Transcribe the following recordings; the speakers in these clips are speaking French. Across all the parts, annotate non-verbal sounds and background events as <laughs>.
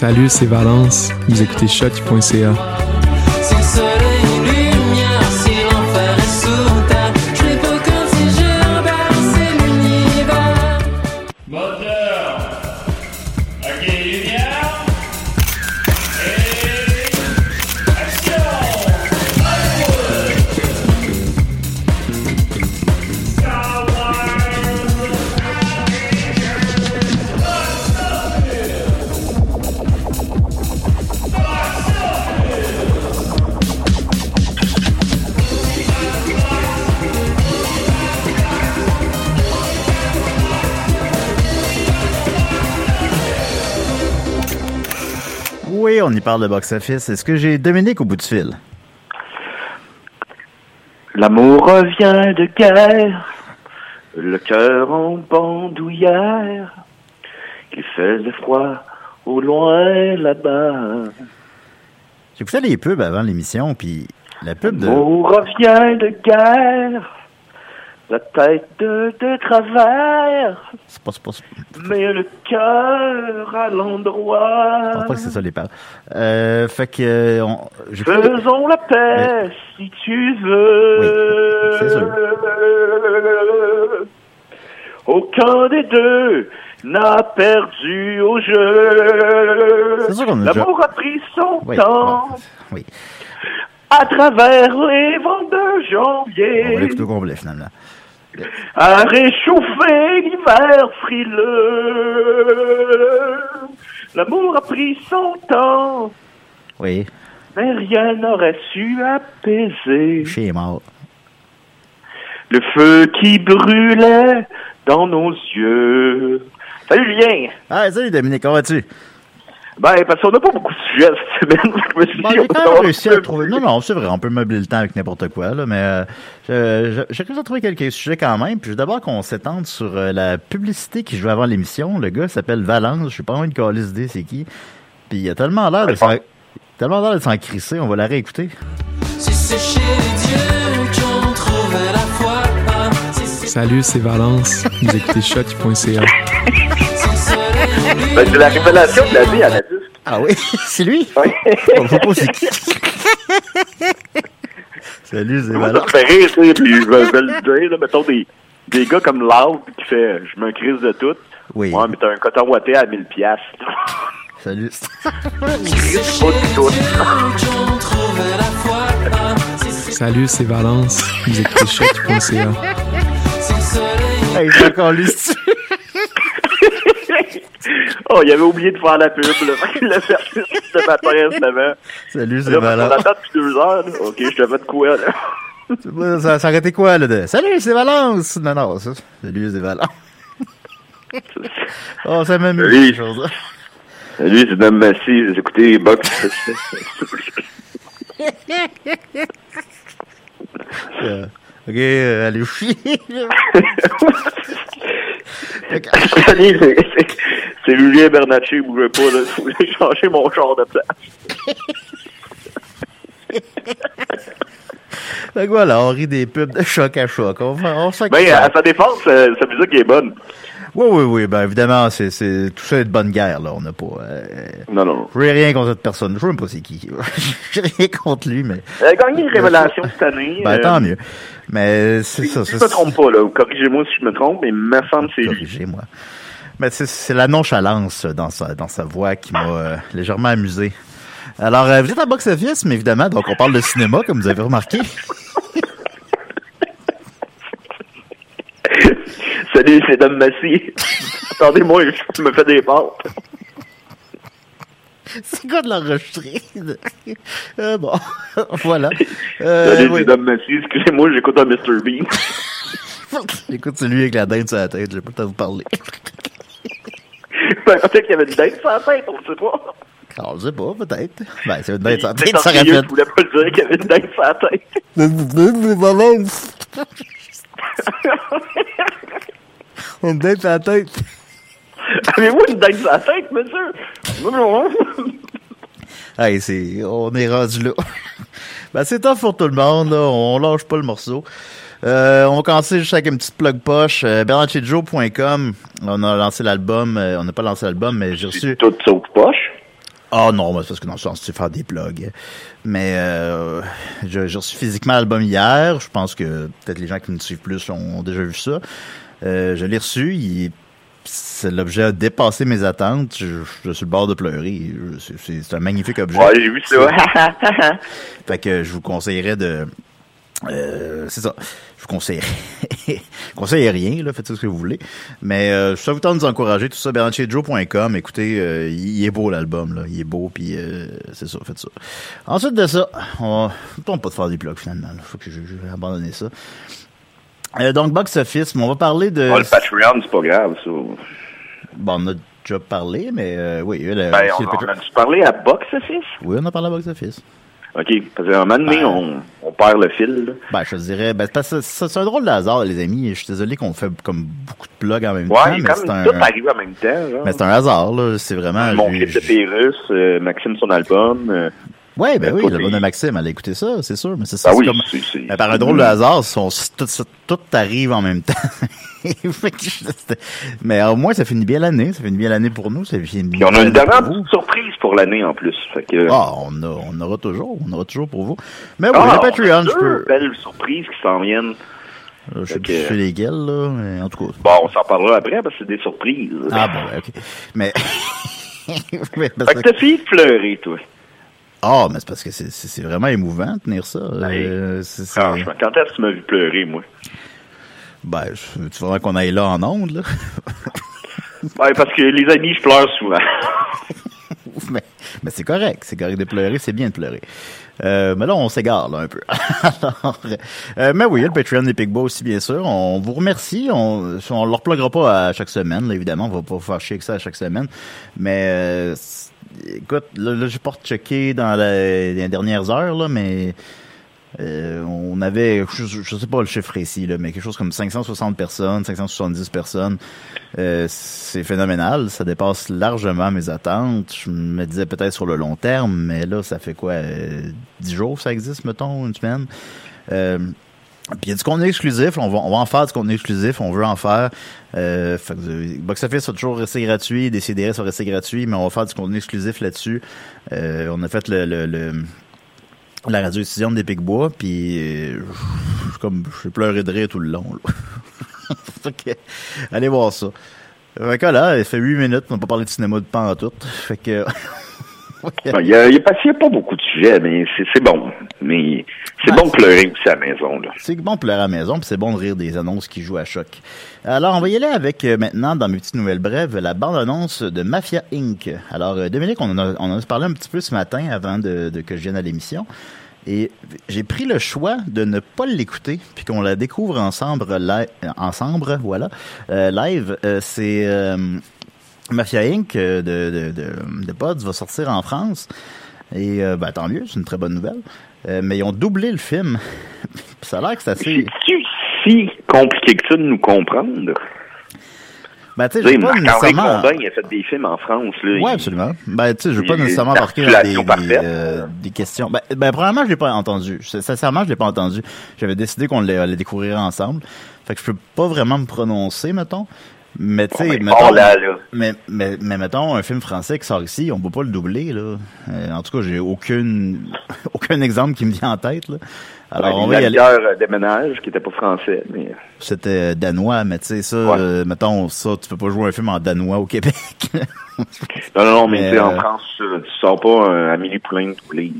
Salut, c'est Valence. Vous écoutez choc.ca. y parle de box-office. Est-ce que j'ai Dominique au bout du fil? L'amour revient de guerre, le cœur en bandoulière, qu'il faisait froid au loin là-bas. J'écoutais les pubs avant l'émission, puis la pub de... L'amour revient de guerre, la tête de, de travers, C'est pas, c'est pas, c'est mais le cœur à je l'endroit. pense pas que c'est ça les paroles. Euh, fait que... euh, on- Faisons la paix si tu veux. Oui, c'est sûr. Aucun des deux n'a perdu au jeu. C'est sûr qu'on a L'amour a pris son Oui, temps bon, oui. à travers les vents de On va janvier. l'écouter au complet, finalement. À réchauffer l'hiver frileux. L'amour a pris son temps, Oui, mais rien n'aurait su apaiser chez mort. le feu qui brûlait dans nos yeux. Salut Julien! Ah, salut Dominique, comment vas-tu? Ben, parce qu'on n'a pas beaucoup de sujets cette semaine. <laughs> Je me suis Bon, dit, j'ai on quand même réussi à trouver... Non, non, c'est vrai, on peut meubler le temps avec n'importe quoi, là, mais euh, j'ai réussi à trouver quelques sujets quand même. Puis je veux d'abord qu'on s'étende sur euh, la publicité qui jouait avant l'émission. Le gars s'appelle Valence, je sais pas envie de coller idée c'est qui? Puis il a tellement l'air de s'en... Tellement l'air de s'en crisser, on va la réécouter. Si c'est chez Dieu qu'on trouve la foi. Si c'est Salut, c'est Valence. Vous écoutez <laughs> choc.ca. Ben, c'est la révélation de la vie à la disque. Ah oui, <laughs> c'est lui? Oui. On pas c'est qui? <laughs> Salut, c'est ça me fait rire, tu sais, puis je vais, le dire, là, mettons des, des gars comme Loud qui fait « Je me crise de tout ». Oui, Ouais, mais t'as un coton ouaté à 1000 piastres. salut. <laughs> Salut, c'est Valence. Vous écoutez choc.ca. si le soleil Hey, c'est encore lui. <laughs> oh, il avait oublié de faire la pub, là. <laughs> Il l'a fait de matin, justement. Salut, c'est Là, on Valence. attend depuis deux heures, là. Ok, je te fais de quoi, là? Ça, ça aurait été quoi, là, de Salut, c'est Valence! Non, non, ça. Salut, c'est Valence. <laughs> oh, ça m'amuse, Salut. ces choses-là. Salut, c'est Dame Massy. Vous écoutez Box. Euh, ok, euh, allez, <laughs> chier. C'est- Julien Bernatchez, bougez pas, là. J'aille changer mon char de place. <laughs> Que voilà, on rit des pubs de choc à choc. On, on Ben, à sa défense, euh, sa musique est bonne. Oui, oui, oui, ben évidemment, c'est, c'est tout ça est de bonne guerre, là. On n'a pas. Euh, Non, non. je n'ai rien contre cette personne. Je sais même pas c'est qui. <laughs> J'ai rien contre lui, mais. Elle a gagné une révélation cette année. Ben, euh, tant mieux. Mais c'est Si ça. je c'est- me trompe pas, là. Corrigez-moi si je me trompe, mais il me semble c'est lui. Corrigez-moi. Mais c'est, c'est la nonchalance dans sa, dans sa voix qui m'a euh, légèrement amusé. Alors, euh, vous êtes à Box Office, mais évidemment, donc on parle de cinéma, comme vous avez remarqué. <laughs> Salut, c'est Dame Massy. <laughs> Attendez-moi, je me fais des pâtes. C'est quoi de l'enregistrer? Euh, bon, <laughs> voilà. Euh, Salut, oui. c'est Dame Massy. Excusez-moi, j'écoute un Mr. Bean. <laughs> Écoute, celui avec la dinde sur la tête, j'ai pas le temps de vous parler. Ben, Peut-être qu'il y avait une date sur la tête, on sait pas. Alors, je sais pas, peut-être. Ben, c'est une bête sans C'est tête, ça je voulais pas le dire qu'il y avait une dinde sur la tête. <laughs> Une sur la tête. <laughs> Avez-vous une sur la tête, monsieur? Non, non. <laughs> Hey, c'est, on est rendu là. ben, c'est top pour tout le monde, là. On lâche pas le morceau. Euh, on commencer juste avec une petite plug poche. Euh. On a lancé l'album. euh, on n'a pas lancé l'album, mais j'ai reçu. Tout sauf poche? Ah non, mais c'est parce que dans le sens, tu faire des plugs. Mais euh, j'ai j'ai reçu physiquement l'album hier. Je pense que peut-être les gens qui me suivent plus ont, déjà vu ça. Euh, je l'ai reçu. Il L'objet a dépassé mes attentes. Je, je suis le bord de pleurer. Je- c'est un magnifique objet. Ouais, j'ai vu ça. <laughs> Fait que je vous conseillerais de... Euh, c'est ça. Je vous conseillerais... <laughs> conseille rien, là. Faites ce que vous voulez. Mais euh, ça vous tente de nous encourager. Tout ça, bernardchéjoe.com. Écoutez, euh, il est beau, l'album, là. Il est beau, puis c'est ça. Faites ça. Ensuite de ça, on ne tente pas de faire des blogs, finalement. là. Faut que je, je vais abandonner ça. Donc, Box Office, mais on va parler de... Ah, le Patreon, c'est pas grave, ça. Bon, on a déjà parlé, mais euh, oui. le- Ben, on, le on Patreon. a-tu parlé à Box Office? Oui, on a parlé à Box Office. OK. Parce qu'à un moment donné, Ben. on, on perd le fil, là. Ben, je te dirais, ben, c'est un drôle de hasard, les amis. Je suis désolé qu'on fait comme beaucoup de plugs en même temps, Ouais, mais comme c'est un, tout arrive en même temps, genre. mais c'est un hasard, là. C'est vraiment. Mon clip de Pérus, euh, Maxime son album. euh, Ouais, ben Mais oui, le bon Maxime, elle a écouté ça, c'est sûr, mais c'est ça. Ah oui, comme- mais par un drôle de hasard, tout, arrive en même temps. <laughs> Fait mais au moins, ça finit bien l'année. Ça finit bien l'année pour nous. Ça finit Puis on a une petite surprise pour l'année en plus. Fait que. Ah, on, a, on aura toujours. On aura toujours pour vous. Mais oui, Ah, le Patreon, je peux. belles surprises qui s'en viennent. Je sais Fait plus c'est là. Mais en tout cas. Bon, on s'en parlera après parce que c'est des surprises. Ah, bon, ok. Mais. <laughs> Mais Fait que t'as fini de pleurer, toi. Ah, mais c'est parce que c'est- vraiment émouvant de tenir ça. Euh, c'est- Franchement, quand est-ce que tu m'as vu pleurer, moi? ben, tu voudrais qu'on aille là en ondes, là. <laughs> Ouais, parce que les amis, je pleure souvent. <laughs> mais mais c'est correct, c'est correct de pleurer, c'est bien de pleurer. Euh, mais là, on s'égare là un peu. <laughs> Alors, euh, mais oui, le Patreon des Pigbois aussi, bien sûr. On vous remercie. On on leur pluguera pas à chaque semaine, là, évidemment. On va pas vous faire chier avec ça à chaque semaine. Mais euh, écoute, là, là j'ai pas checké dans les dernières heures, là, mais euh, on avait, je, je sais pas le chiffre ici, là, mais quelque chose comme 560 personnes, 570 personnes. Euh, c'est phénoménal. Ça dépasse largement mes attentes. Je me disais peut-être sur le long terme, mais là, ça fait quoi? euh, 10 jours que ça existe, mettons, une semaine? Puis il y a du contenu exclusif, on va, on va en faire du contenu exclusif, on veut en faire. Euh, euh, Box Office va toujours rester gratuit, Décideret va rester gratuit, mais on va faire du contenu exclusif là-dessus. Euh, on a fait le, le, le- la radio étudiante des Picbois, puis euh, je- comme j'ai pleuré de rire tout le long. <laughs> que, allez voir ça. Fait que là, il fait 8 minutes, on n'a pas parlé de cinéma de pan en tout. Fait que <laughs> Il y, a, a a pas beaucoup de sujets, mais c'est bon. Mais c'est Ouais, bon de pleurer aussi à la maison. C'est bon de pleurer à la maison, puis c'est bon de rire des annonces qui jouent à choc. Alors, on va y aller avec, euh, maintenant, dans mes petites nouvelles brèves, la bande-annonce de Mafia Inc. Alors, euh, Dominique, on en, a, on en a parlé un petit peu ce matin avant de, de que je vienne à l'émission. Et j'ai pris le choix de ne pas l'écouter, puis qu'on la découvre ensemble, ensemble voilà, euh, live. Euh, c'est Mafia Inc. euh, de, de, de, de Pods va sortir en France. Et euh, ben, tant mieux, c'est une très bonne nouvelle. Euh, mais ils ont doublé le film. <laughs> Ça a l'air que c'est assez... C'est-tu si compliqué que ça de nous comprendre? Ben, tu sais, je veux pas nécessairement... Condon, il a fait des films en France, là. Absolument. Ben, tu sais, je veux pas nécessairement embarquer dans des, euh, des questions. Ben, ben, premièrement, je l'ai pas entendu. Sincèrement, je l'ai pas entendu. J'avais décidé qu'on allait, allait découvrir ensemble. Fait que je peux pas vraiment me prononcer, mettons. Mais, tu Bon, sais, mais mettons... bon, là, là. Mais, mais, mais mettons, un film français qui sort ici, on peut pas le doubler, là. Euh, en tout cas, j'ai aucune, <laughs> aucun exemple qui me vient en tête, là. Alors, Ouais, on va y aller. euh, déménage, qui était pas français, mais... C'était danois, mais tu sais, ça, Ouais. euh, mettons, ça, tu peux pas jouer un film en danois au Québec. <laughs> Non, non, non, mais, Mais, tu sais, en euh, France, euh, tu sors pas un Amélie Poulain doublé.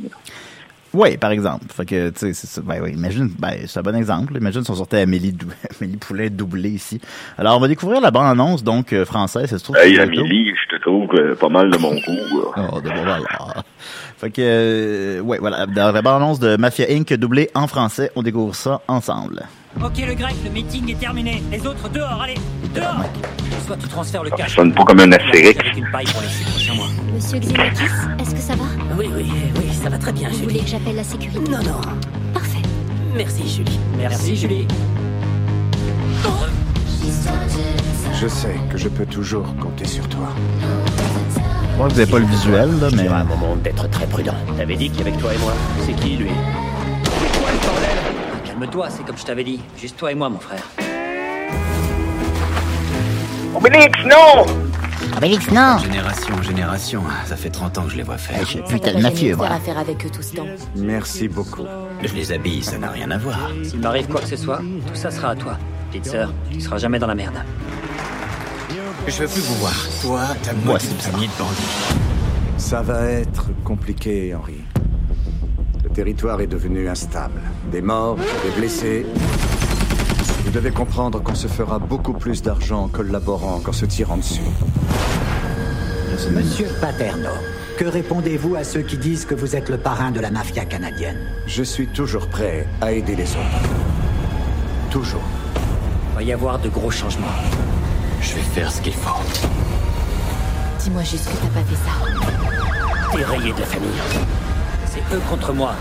Oui, par exemple. Fait que, tu sais, c'est ça. Ben oui, imagine, ben, c'est un bon exemple. Imagine si on sortait Amélie, Dou- <laughs> Amélie Poulain doublée ici. Alors, on va découvrir la bande-annonce, donc, euh, française. Ça se trouve Hey. Amélie, je te trouve euh, pas mal de mon goût. là. Oh, de bon voilà. Fait que, euh, ouais, voilà. Dans la bande-annonce de Mafia Inc. doublée en français, on découvre ça ensemble. Ok, le grec, le meeting est terminé. Les autres dehors, allez, dehors Soit tu transfères le cash. Ça sonne pas comme un Astérix. Monsieur Xenakis, est-ce que ça va? Oui, oui, oui, ça va très bien, Vous Julie. voulez que j'appelle la sécurité? Non, non. Parfait. Merci, Julie. Merci, Julie. Je sais que je peux toujours compter sur toi. Moi, vous n'avez pas le visuel, là, mais. un moment d'être très prudent. T'avais dit qu'avec toi et moi, c'est qui, lui C'est toi, le bordel Calme-toi, c'est comme je t'avais dit. Juste toi et moi, mon frère. Obélix, non Obélix, non Génération en génération, ça fait 30 ans que je les vois faire. Putain, le mafieux, faire voilà. affaire avec eux tout ce temps. Merci beaucoup. Je les habille, ça n'a rien à voir. S'il m'arrive quoi que ce soit, tout ça sera à toi. Petite sœur, tu seras jamais dans la merde. Je veux plus vous voir. Toi, ta Moi, maudite c'est famille de bandits. Ça va être compliqué, Henri. Le territoire est devenu instable. Des morts, des blessés. Vous devez comprendre qu'on se fera beaucoup plus d'argent en collaborant qu'en se tirant dessus. Monsieur Paterno, que répondez-vous à ceux qui disent que vous êtes le parrain de la mafia canadienne? Je suis toujours prêt à aider les autres. Toujours. Va y avoir de gros changements. Je vais faire ce qu'il faut. Dis-moi juste que t'as pas fait ça. T'es rayé de la famille. C'est eux contre moi.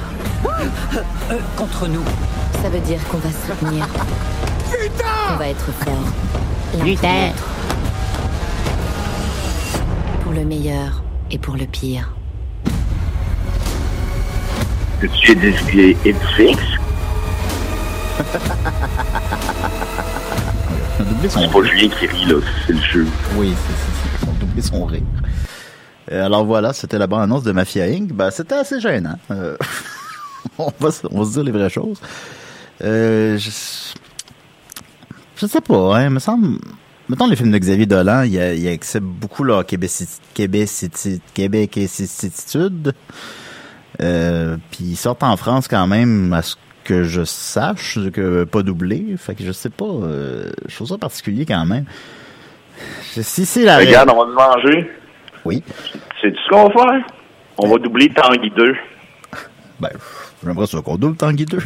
Eux contre nous. Ça veut dire qu'on va se soutenir. On va être fort. L'un pour le meilleur et pour le pire. Que tu es des fixe? <laughs> Doublé son C'est pas Julien qui rit, là. C'est le jeu. Oui, c'est- c'est- c'est- on a doublé son rire. Euh, alors voilà, c'était la bande-annonce de Mafia Inc. Ben, c'était assez gênant. Euh, <laughs> on, va, se- on va se dire les vraies choses. Euh, je, je sais pas, hein, me semble... Mettons les films de Xavier Dolan, il, il accepte beaucoup leur québéci- québéciti- québécitude. Euh, puis ils sortent en France quand même, à ce que je sache, que pas doublé. Fait que je sais pas, euh, je trouve ça particulier quand même. Si c'est la Regarde, on va nous manger. Oui. Sais-tu ce qu'on va faire? On va doubler Tanguy 2. Ben, j'aimerais ça qu'on double Tanguy 2.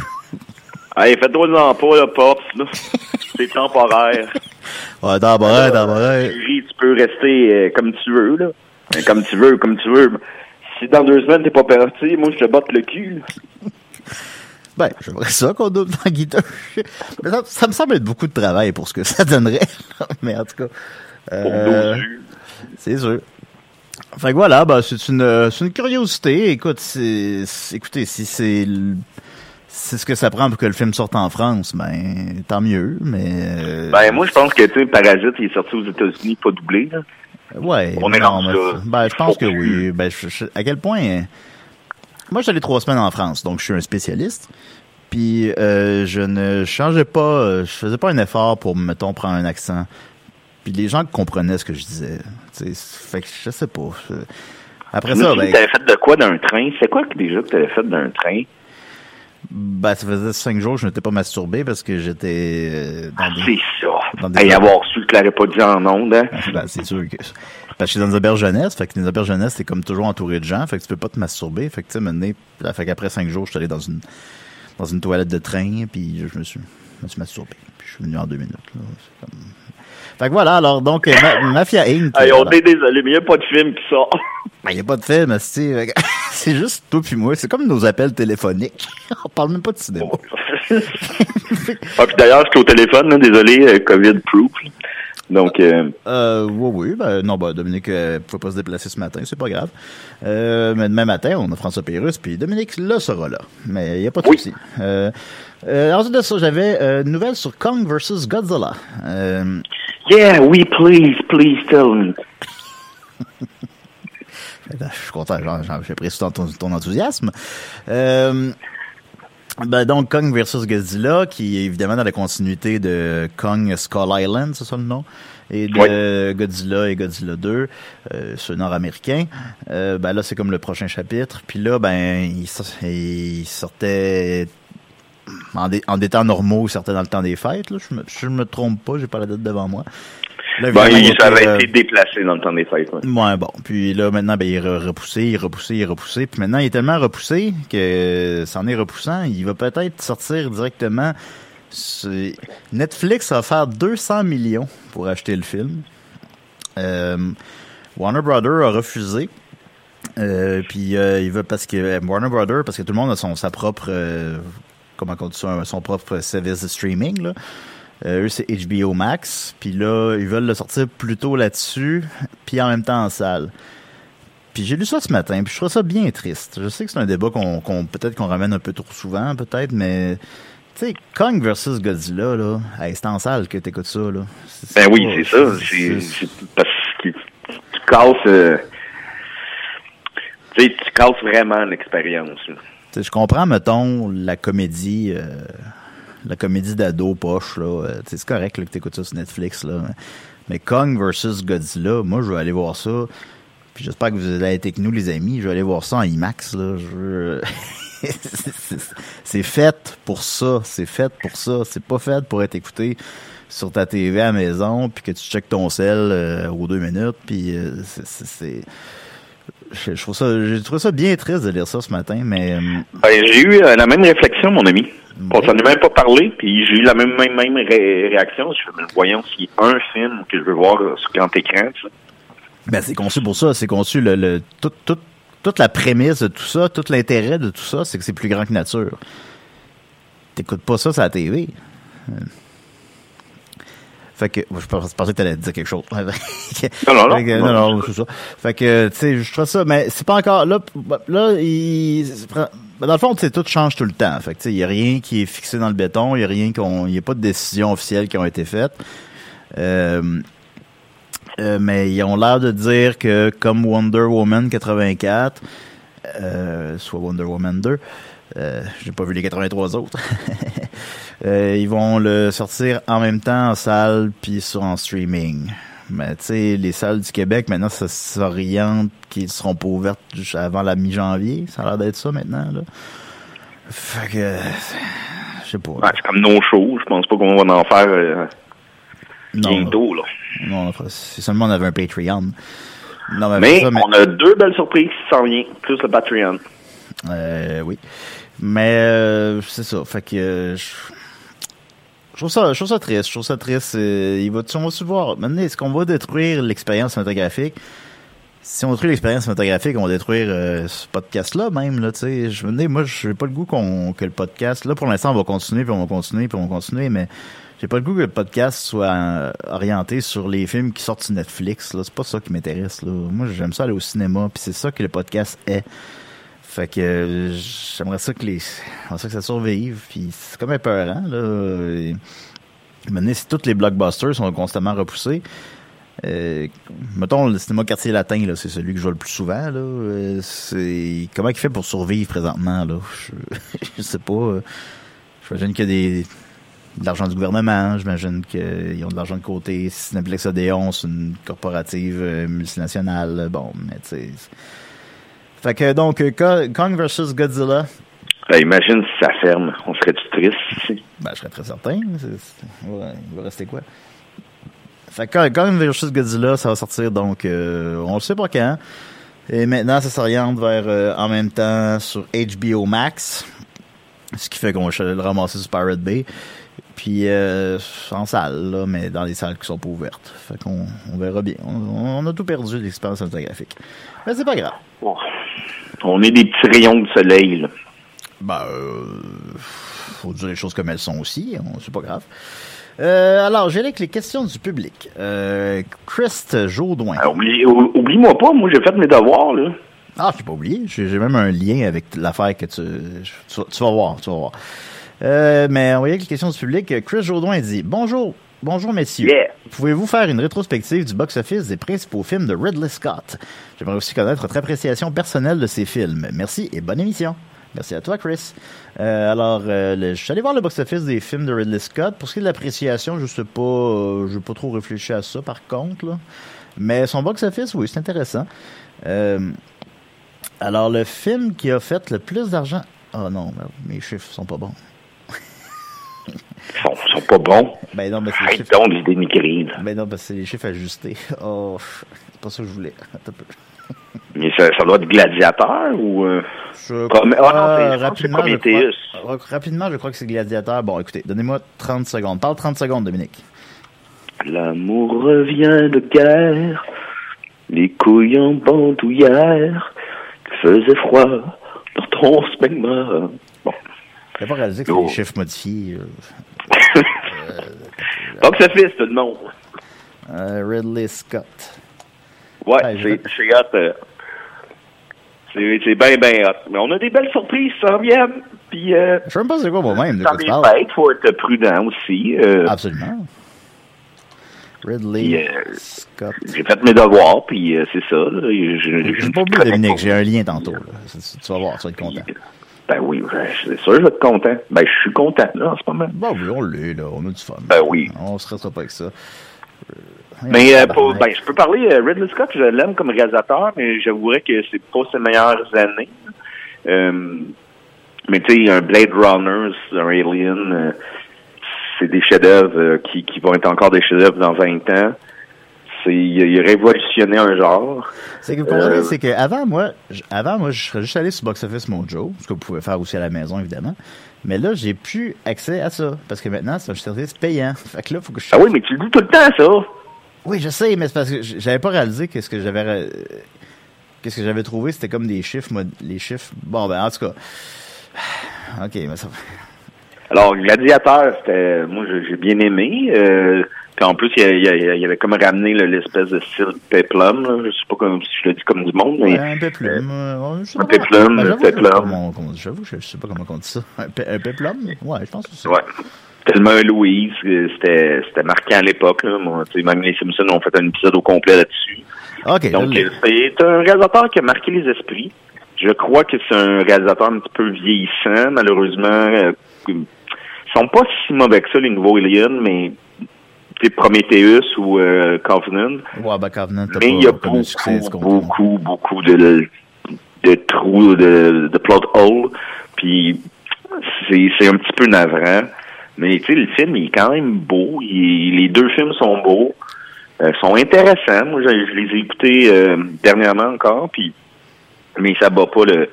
Allez, fais-toi-en pas, là, Pops, là. C'est temporaire. <laughs> Ouais, temporaire, temporaire. Julie, tu peux rester euh, comme tu veux, là. Euh, Comme tu veux, comme tu veux. Si dans deux semaines, t'es pas parti, moi, je te botte le cul, là. Ben, j'aimerais ça qu'on double Tanguy 2. Mais ça, ça me semble être beaucoup de travail pour ce que ça donnerait. Mais en tout cas. euh, c'est sûr. Fait que voilà, ben, c'est une, c'est une curiosité. Écoute, c'est, écoutez, si c'est, c'est ce que ça prend pour que le film sorte en France, ben, tant mieux, mais, euh, Ben, moi, je pense que, tu sais, Parasite, il est sorti aux États-Unis, pas doublé, là. Ouais. On est non, mais- là. Ben, je pense que oui. Ben, je- je- à quel point. Moi, j'allais trois semaines en France, donc je suis un spécialiste. Puis, euh, je ne changeais pas, euh, je faisais pas un effort pour, mettons, prendre un accent. Puis les gens comprenaient ce que je disais. Tu sais, fait que je sais pas. Après ça, ben, T'avais fait de quoi d'un train? C'est quoi que déjà que t'avais fait d'un train? Ben, ça faisait cinq jours que je n'étais pas masturbé parce que j'étais euh, dans des... C'est ça. Dans des- Hey, avoir su que tu l'aurais pas dit en ondes, hein? <laughs> Ben, c'est sûr que. Parce que je suis dans des auberges jeunesse, fait que les auberges jeunesse, c'est comme toujours entouré de gens, fait que tu peux pas te masturber. Fait que tu sais, là, fait qu'après cinq jours, je suis allé dans une, dans une toilette de train, puis je me suis, je me suis masturbé. Puis je suis venu en deux minutes, là. C'est comme- Fait que voilà, alors, donc, euh, Ma- Mafia Inc. Hey, on voilà. est désolé, mais il n'y a pas de film qui sort. <laughs> Ben, y a pas de film, c'est, que- <laughs> c'est juste toi puis moi. C'est comme nos appels téléphoniques. <laughs> on parle même pas de cinéma. <laughs> ah, puis d'ailleurs, j'étais au téléphone, là, désolé, euh, COVID-proof. Donc, euh, Euh, oui, oui, ben, non, ben, Dominique, euh, pouvait pas se déplacer ce matin, c'est pas grave. Euh, mais demain matin, on a François Pérusse, puis Dominique, là, sera là. Mais il y a pas de souci. Euh, euh, ensuite de ça, j'avais euh, une nouvelle sur Kong versus Godzilla. Euh, yeah, oui, please, please tell me. Je suis content, j'apprécie ton, ton, enthousiasme. Euh, ben donc, Kong versus Godzilla, qui est évidemment dans la continuité de Kong Skull Island, c'est ça le nom? Et de Godzilla et Godzilla 2, euh, ce nord-américain. Euh, ben là, c'est comme le prochain chapitre. Puis là, ben, il, sor- il sortait en des, en des temps normaux, il sortait dans le temps des fêtes. Là. Je, me, je me trompe pas, j'ai pas la date devant moi. Là, Ben, il, ça avait euh, été déplacé dans le temps des fêtes. ouais. Ouais, bon. Puis là, maintenant, ben, il est re- repoussé, il est repoussé, il est repoussé. Puis maintenant, il est tellement repoussé que c'en est repoussant. Il va peut-être sortir directement Netflix a offert 200 millions pour acheter le film. Euh, Warner Brother a refusé. Euh, puis euh, il veut parce que Warner Brother parce que tout le monde a son sa propre comment on dit ça son propre service de streaming là. Euh, eux c'est HBO Max puis là ils veulent le sortir plus tôt là-dessus puis en même temps en salle. Puis j'ai lu ça ce matin puis je trouve ça bien triste. Je sais que c'est un débat qu'on qu'on- peut-être qu'on ramène un peu trop souvent peut-être mais tu sais Kong versus Godzilla là, hey, c'est en salle que t'écoutes ça là. Ben oui, c'est ça. C'est parce que tu casses. euh, tu sais, tu casses vraiment l'expérience. je comprends, mettons, la comédie, euh, la comédie d'ado poche, là. euh, c'est correct que t'écoutes ça sur Netflix, là. Mais Kong versus Godzilla, moi, je vais aller voir ça. Puis j'espère que vous allez être avec nous, les amis. Je vais aller voir ça en IMAX, là. <laughs> C'est- fait pour ça. C'est fait pour ça. C'est pas fait pour être écouté sur ta TV à la maison, puis que tu checkes ton sel euh, aux deux minutes, puis euh, c'est- Je, je trouve ça, j'ai trouvé ça bien triste de lire ça ce matin, mais... euh, Ben, j'ai eu euh, la même réflexion, mon ami. On s'en est même pas parlé, puis j'ai eu la même même, même ré- réaction. Je mais voyons s'il y a un film que je veux voir euh, sur grand écran. tu sais. Ben, c'est conçu pour ça. C'est conçu le, le tout, tout- toute la prémisse de tout ça, tout l'intérêt de tout ça, c'est que c'est plus grand que nature. T'écoutes pas ça sur la TV. Fait que, je pensais que t'allais dire quelque chose. <laughs> Non, non, non. Que, non, non, c'est ça. Fait que, tu sais, je trouve ça, mais c'est pas encore, là, là, il, ben, dans le fond, tu tout change tout le temps. Fait que, tu sais, y a rien qui est fixé dans le béton, il y a rien qu'on, y a pas de décisions officielles qui ont été faites. Euh, euh, mais ils ont l'air de dire que comme Wonder Woman 84, euh, soit Wonder Woman 2, euh, j'ai pas vu les 83 autres. <laughs> Euh, ils vont le sortir en même temps en salle puis sur en streaming. Mais tu sais, les salles du Québec maintenant ça s'oriente qu'ils seront pas ouvertes juste avant la mi-janvier. Ça a l'air d'être ça maintenant là. Fait que je sais pas. Ouais, c'est comme nos shows. Je pense pas qu'on va en faire euh, bientôt. Là. Non, si seulement on avait un Patreon. Non, mais, Mais ça, mais- on a deux belles surprises qui s'en viennent, plus le Patreon. Euh, oui. Mais euh, c'est ça. Fait que euh, je trouve ça, je trouve ça triste. Je trouve ça triste. Euh, il va, on va se voir. Maintenant, est-ce qu'on va détruire l'expérience cinématographique? Si on détruit l'expérience cinématographique, on va détruire euh, ce podcast-là même. Là, je moi, j'ai pas le goût qu'on que le podcast. Là, pour l'instant, on va continuer, puis on va continuer, puis on va continuer, mais j'ai pas le goût que le podcast soit euh, orienté sur les films qui sortent sur Netflix. Là, c'est pas ça qui m'intéresse. Moi, j'aime ça aller au cinéma, puis c'est ça que le podcast est. Fait que euh, j'aimerais ça que les j'aimerais ça que ça survive puis c'est comme épeurant là. Et, si tous les blockbusters sont constamment repoussés, euh, mettons le cinéma quartier latin là, c'est celui que je vois le plus souvent là. euh, c'est comment il fait pour survivre présentement là? Je, <laughs> sais pas. J'imagine qu'il y a des de l'argent du gouvernement, j'imagine qu'ils ont de l'argent de côté. Cineplex Odéon, c'est une corporative multinationale. Bon, mais tu sais. Fait que donc, euh, Ko- Kong versus Godzilla. Euh, imagine si ça ferme. On serait-tu triste ici? Ben, je serais très certain. Ouais, il va rester quoi? Fait que Kong versus Godzilla, ça va sortir donc, euh, on le sait pas quand. Et maintenant, ça s'oriente vers euh, en même temps sur HBO Max. Ce qui fait qu'on va le ramasser sur Pirate Bay. Puis euh, en salle, là, mais dans les salles qui sont pas ouvertes. Fait qu'on on verra bien. On, on a tout perdu de l'expérience cinématographique. Mais c'est pas grave. On est des petits rayons de soleil. Là. Ben, euh, faut dire les choses comme elles sont aussi. on- C'est pas grave. Euh, alors, j'ai avec les questions du public. Euh, Christ Jaudoin. Oublie- ou- Oublie-moi pas, moi j'ai fait mes devoirs. Là. Ah, j'ai pas oublié. J'ai j'ai même un lien avec l'affaire que tu, tu, vas- tu vas voir. Tu vas voir. Euh, mais on aller avec les questions du public. Chris Jaudoin dit Bonjour. Bonjour, messieurs. Pouvez-vous faire une rétrospective du box-office des principaux films de Ridley Scott? J'aimerais aussi connaître votre appréciation personnelle de ces films. Merci et bonne émission. Merci à toi, Chris. Euh, alors, euh, le- je suis allé voir le box-office des films de Ridley Scott. Pour ce qui est de l'appréciation, je sais pas, euh, je n'ai pas trop réfléchi à ça, par contre. là. Mais son box-office, oui, c'est intéressant. Alors, le film qui a fait le plus d'argent... Oh non, mes chiffres sont pas bons. Ils sont, sont pas bons. Ben non, mais c'est Arrête donc dénigrer. là. Ben non, parce que c'est les chiffres ajustés. Oh, c'est pas ça que je voulais. Attends un peu. Mais ça, ça doit être gladiateur ou... Euh... Je crois, Ah non, crois, rapidement, je crois que c'est Gladiateur. Bon, écoutez, donnez-moi 30 secondes. Parle 30 secondes, Dominique. L'amour revient de guerre, les couilles en bandoulière, faisait froid dans ton smegma. T'as pas réalisé que c'est Oh. des chiffres modifiés. Donc <laughs> ça fait tout le monde. euh, Ridley Scott. Ouais, Ouais, je c'est c'est hot. euh, C'est bien, bien hot. Mais on a des belles surprises qui s'en viennent. Puis, euh, Je sais même pas c'est quoi moi-même de quoi tu les parles. fêtes, faut être prudent aussi. euh, Absolument. Ridley Puis, euh, Scott. J'ai fait mes devoirs, puis c'est ça. là. Je- je- J'ai pas oublié, Dominique, j'ai un lien tantôt. là. Tu vas voir, tu vas être content. Ben oui, c'est sûr, je vais être content. Ben, je suis content, là, en ce moment. Bon, oui, on l'est, là. On a du fun. Ben oui. On se restera pas avec ça. Mais euh, pour- ben, je peux parler, euh, Ridley Scott, je l'aime comme réalisateur, mais j'avouerais que c'est pas ses meilleures années. Euh, mais tu sais, un Blade Runner, un Alien, euh, c'est des chefs-d'œuvre euh, qui, qui vont être encore des chefs-d'œuvre dans 20 ans. C'est, il, révolutionné un genre. C'est que vous comprenez, Euh, c'est que avant moi, avant moi, je serais juste allé sur Box Office Mojo, ce que vous pouvez faire aussi à la maison évidemment. Mais là, j'ai plus accès à ça parce que maintenant c'est un service payant. <laughs> Fait que là, faut que je. Ah oui, mais tu le dis tout le temps, ça. Oui, je sais, mais c'est parce que j'avais pas réalisé que ce que j'avais euh, qu'est-ce que j'avais trouvé, c'était comme des chiffres, les chiffres. Bon, ben en tout cas, <sighs> ok, mais ça. Alors, Gladiateur, c'était, moi, j'ai bien aimé. Euh, puis en plus, il, il, il avait comme ramené l'espèce de style peplum. Là. Je sais pas comme, si je le dis comme du monde, mais Ouais, un péplum. euh, sais un comment- péplum, ben, un j'avoue, je sais pas comment on- J'avoue, je je sais pas comment on dit ça. Un, pe- un péplum? Ouais, je pense que c'est ça. Ouais. Tellement Louise, euh, c'était c'était marquant à l'époque. même les Simpsons ont fait un épisode au complet là-dessus. Ok, Donc, euh, c'est un réalisateur qui a marqué les esprits. Je crois que c'est un réalisateur un petit peu vieillissant, malheureusement. euh, sont pas si mauvais que ça, les nouveaux Aliens, mais Prometheus ou euh, Covenant. Ouais, ben Covenant, Mais il y a succès beaucoup, beaucoup, beaucoup de, de trous, de, de plot holes. Puis c'est c'est un petit peu navrant. Mais tu sais, le film il est quand même beau. Il- les deux films sont beaux, euh, sont intéressants. Moi, je, je les ai écoutés euh, dernièrement encore. Puis mais ça bat pas le,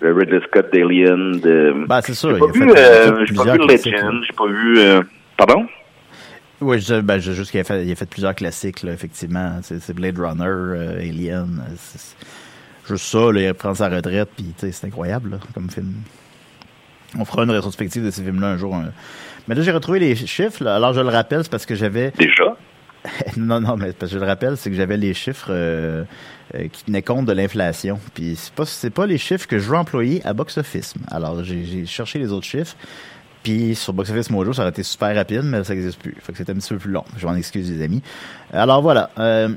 le Ridley Scott d'Alien. De... Ben, c'est sûr. J'ai pas il vu, euh, fait j'ai pas vu. Legend. J'ai pas vu. euh, Pardon? Oui, je, ben, je- juste qu'il a fait, il a fait plusieurs classiques, là, effectivement. C'est Blade Runner, euh, Alien. euh, c'est- juste ça, là, il prend sa retraite, puis c'est incroyable, là, comme film. On fera une rétrospective de ces films-là un jour. hein. Mais là, j'ai retrouvé les chiffres. là. Alors, je le rappelle, c'est parce que j'avais... Déjà? <laughs> non, non, mais parce je le rappelle, c'est que j'avais les chiffres euh, euh, qui tenaient compte de l'inflation. Puis c'est pas, pas les chiffres que je veux employer à Box Office. Alors, j'ai cherché les autres chiffres. Puis sur Box Office Mojo, ça aurait été super rapide, mais ça n'existe plus. Fait que c'était un petit peu plus long. Je m'en excuse, les amis. Alors voilà. Euh,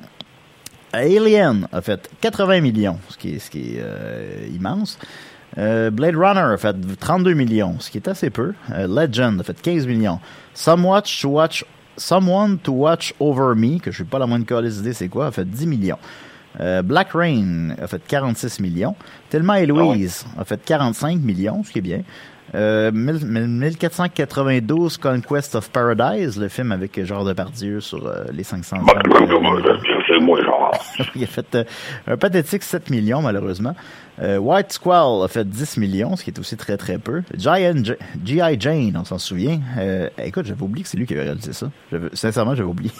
Alien a fait 80 millions, ce qui est, immense. Blade Runner a fait 32 millions, ce qui est assez peu. Legend a fait 15 millions. Someone to Watch, Someone to Watch Over Me, que je suis pas la moindre d'idée c'est quoi, a fait 10 millions. Euh, Black Rain a fait 46 millions. Thelma et Louise a fait 45 millions, ce qui est bien. Euh, 1000 1492 Conquest of Paradise, le film avec Genre Depardieu sur euh, les 500 ans. <laughs> Il a fait euh, un pathétique 7 millions, malheureusement. Euh, White Squall a fait 10 millions, ce qui est aussi très très peu. G.I. Jane, on s'en souvient. Euh, écoute, j'avais oublié que c'est lui qui avait réalisé ça. Sincèrement, j'avais oublié.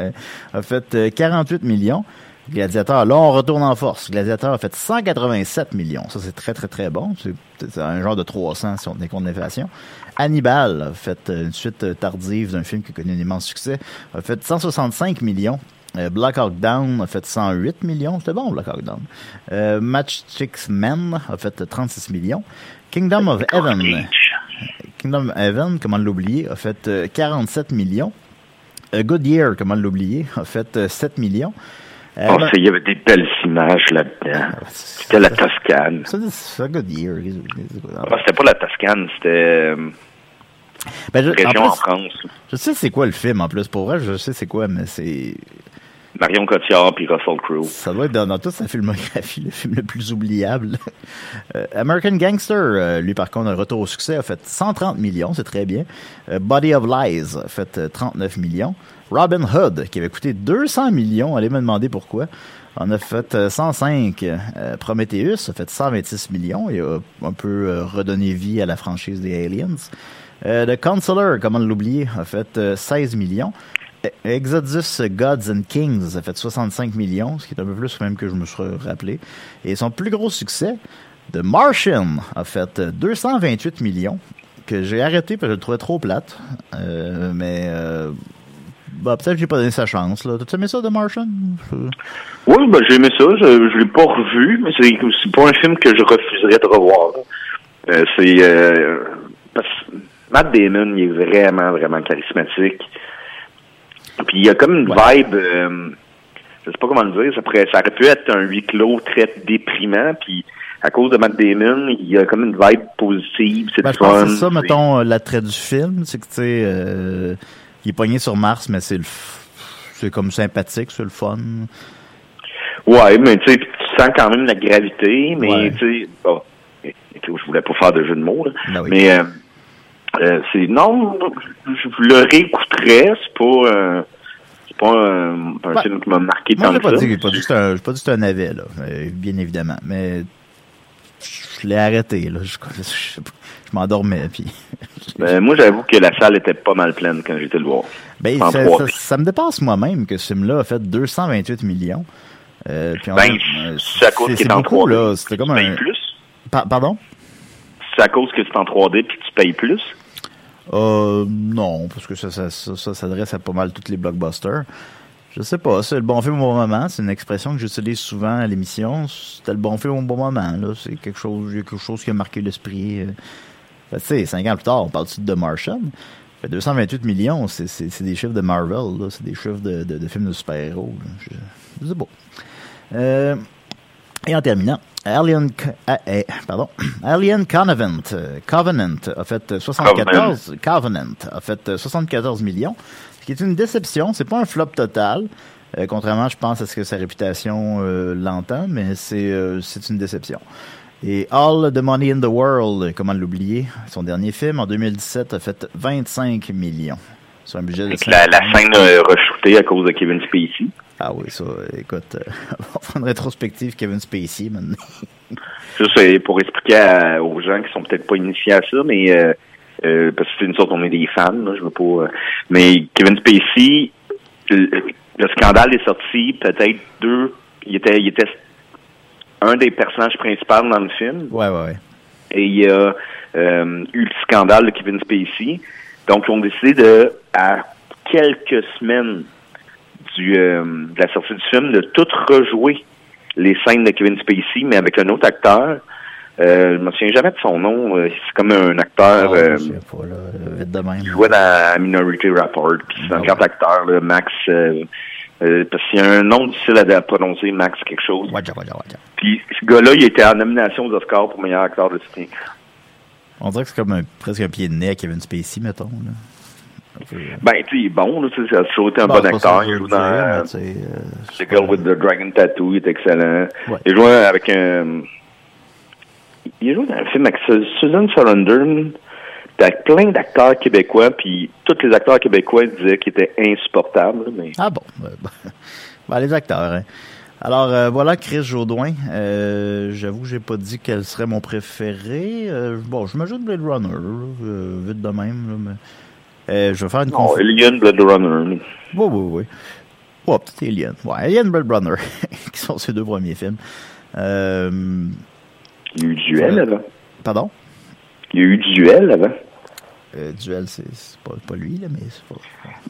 <laughs> A fait euh, 48 millions. Gladiateur, là, on retourne en force. Gladiateur a fait 187 millions. Ça, c'est très, très, très bon. C'est un genre de 300 si on tenait compte de l'inflation. Hannibal a fait une suite tardive d'un film qui a connu un immense succès. A fait 165 millions. Euh, Black Hawk Down a fait 108 millions. C'était bon, Black Hawk Down. Euh, Matchsticks Men a fait 36 millions. Kingdom of Heaven. Kingdom of Heaven, comment l'oublier, a fait euh, 47 millions. Euh, Goodyear, comment l'oublier, a fait euh, 7 millions. Euh, Oh, ça, il y avait des belles images là-dedans. C'était la Toscane. qu'est-ce que- Ah, c'était pas la Toscane, c'était euh, Ben, je, région en, en, plus, France. je sais c'est quoi le film en plus. Pour vrai, je sais c'est quoi, mais c'est. Marion Cotillard puis Russell Crowe. Ça doit être dans, dans toute sa filmographie <laughs> le film le plus oubliable. <laughs> Euh, American Gangster, euh, lui par contre, un retour au succès, a fait 130 millions, c'est très bien. Euh, Body of Lies a fait euh, 39 millions. Robin Hood, qui avait coûté 200 millions, allez me demander pourquoi, en a fait euh, 105. Euh, Prometheus a fait 126 millions et a un peu redonné vie à la franchise des Aliens. Euh, The Counselor, comment l'oublier, a fait euh, 16 millions. E- Exodus Gods and Kings a fait 65 millions, ce qui est un peu plus même que je me suis rappelé. Et son plus gros succès, The Martian, a fait euh, 228 millions, que j'ai arrêté parce que je le trouvais trop plate. Euh, mais euh, bah, peut-être que j'ai pas donné sa chance. T'as aimé ça, The Martian? Oui, ben, j'ai aimé ça. Je, je l'ai pas revu, mais c'est, pas un film que je refuserais de revoir. Euh, c'est euh, Matt Damon, il est vraiment, vraiment charismatique. Puis il y a comme une vibe, euh, je sais pas comment le dire, ça, pourrait, ça aurait pu être un huis clos très déprimant, puis à cause de Matt Damon, il y a comme une vibe positive, c'est Ben, fun. c'est ça, mettons, euh, l'attrait du film. C'est que, tu sais, euh, il est pogné sur Mars, mais c'est le c'est comme sympathique, c'est le fun. Ouais, mais tu sais, tu sens quand même la gravité, mais Ouais. tu sais, bon, je voulais pas faire de jeu de mots, là, Ben oui. mais euh, euh, c'est non, je le réécouterais, c'est pas, euh, c'est pas un, un Ouais. film qui m'a marqué Moi, tant que pas, ça. dit, pas dit que c'était un, j'ai pas dit que un navet, là, euh, bien évidemment. Mais je l'ai arrêté, là. Je, je, pas, je m'endormais, puis... <laughs> Ben, moi, j'avoue que la salle était pas mal pleine quand j'étais le voir. Ben, En ça, ça- ça me dépasse moi-même que ce film-là a fait 228 millions. Euh, puis on- Ben, euh, c'est à cause qu'il est en beaucoup, 3D. là. C'était comme un... plus? Pa- pardon? C'est à cause que c'est en 3D puis que tu payes plus? Euh, non, parce que ça, s'adresse à pas mal tous les blockbusters. Je sais pas, c'est le bon film au bon moment. C'est une expression que j'utilise souvent à l'émission. C'était le bon film au bon moment, là. C'est quelque chose, quelque chose qui a marqué l'esprit. euh. Que, tu sais, cinq ans plus tard, on parle de The Martian? Fait 228 millions, c'est, des chiffres de Marvel, là. C'est des chiffres de, films de super-héros, là. Je- C'est beau. Euh, et en terminant, Alien, ah, eh, pardon, <clears throat> Alien Covenant, euh, Covenant a fait 74, Covenant a fait euh, 74 millions, ce qui est une déception. C'est pas un flop total, euh, contrairement, je pense, à ce que sa réputation euh, l'entend, mais c'est euh, c'est une déception. Et All the Money in the World, comment l'oublier, son dernier film en 2017 a fait 25 millions. Sur un budget de la, la 50 scène a re-shooté à cause de Kevin Spacey. Ah oui, ça, écoute, euh, <laughs> on va faire une rétrospective Kevin Spacey maintenant. <laughs> Ça, c'est pour expliquer aux gens qui sont peut-être pas initiés à ça, mais euh, euh, parce que c'est une sorte, on est des fans, là, je veux pas. euh, mais Kevin Spacey, le, le scandale est sorti peut-être deux. Il était, il était un des personnages principaux dans le film. Ouais, ouais, ouais. Et il y a eu le scandale de Kevin Spacey. Donc, ils ont décidé de, à quelques semaines du, euh, de la sortie du film, de tout rejouer les scènes de Kevin Spacey, mais avec un autre acteur. Euh, je me souviens jamais de son nom. Euh, C'est comme un acteur Ah, euh, pas, là, vite de même. qui jouait dans Minority Report. Puis c'est un grand acteur, là, Max. euh, euh, parce qu'il y a un nom difficile à, prononcer, Max quelque chose. Puis ce gars-là, il était en nomination aux Oscars pour meilleur acteur de soutien. On dirait que c'est comme un- presque un pied de nez à Kevin Spacey, mettons. Là. Ben, tu sais, il est bon, là, tu sais, ça a toujours été un Bon, bon acteur. Il joue dans euh, euh, The Girl with the Dragon Tattoo, il est excellent. Ouais. Il joue avec un... Il joue dans un film avec Su- Susan Sarandon, avec plein d'acteurs québécois, puis tous les acteurs québécois disaient qu'il était insupportable, mais... Ah bon? ben, <laughs> ben, les acteurs, hein. Alors, euh, voilà Chris Jaudoin. Euh, J'avoue que j'ai pas dit quel serait mon préféré. Euh, bon, je m'ajoute Blade Runner, là, euh, vite de même. Là, mais, euh, je vais faire une Non, Alien Blood Runner. Oui, oui, oui. Ouais, peut-être Alien. Ouais, Alien Blade Runner, <laughs> qui sont ses deux premiers films. Euh, Il y a eu Duel euh, avant. Pardon? Il y a eu Duel avant. Euh, Duel, c'est pas, pas lui, là, mais c'est pas...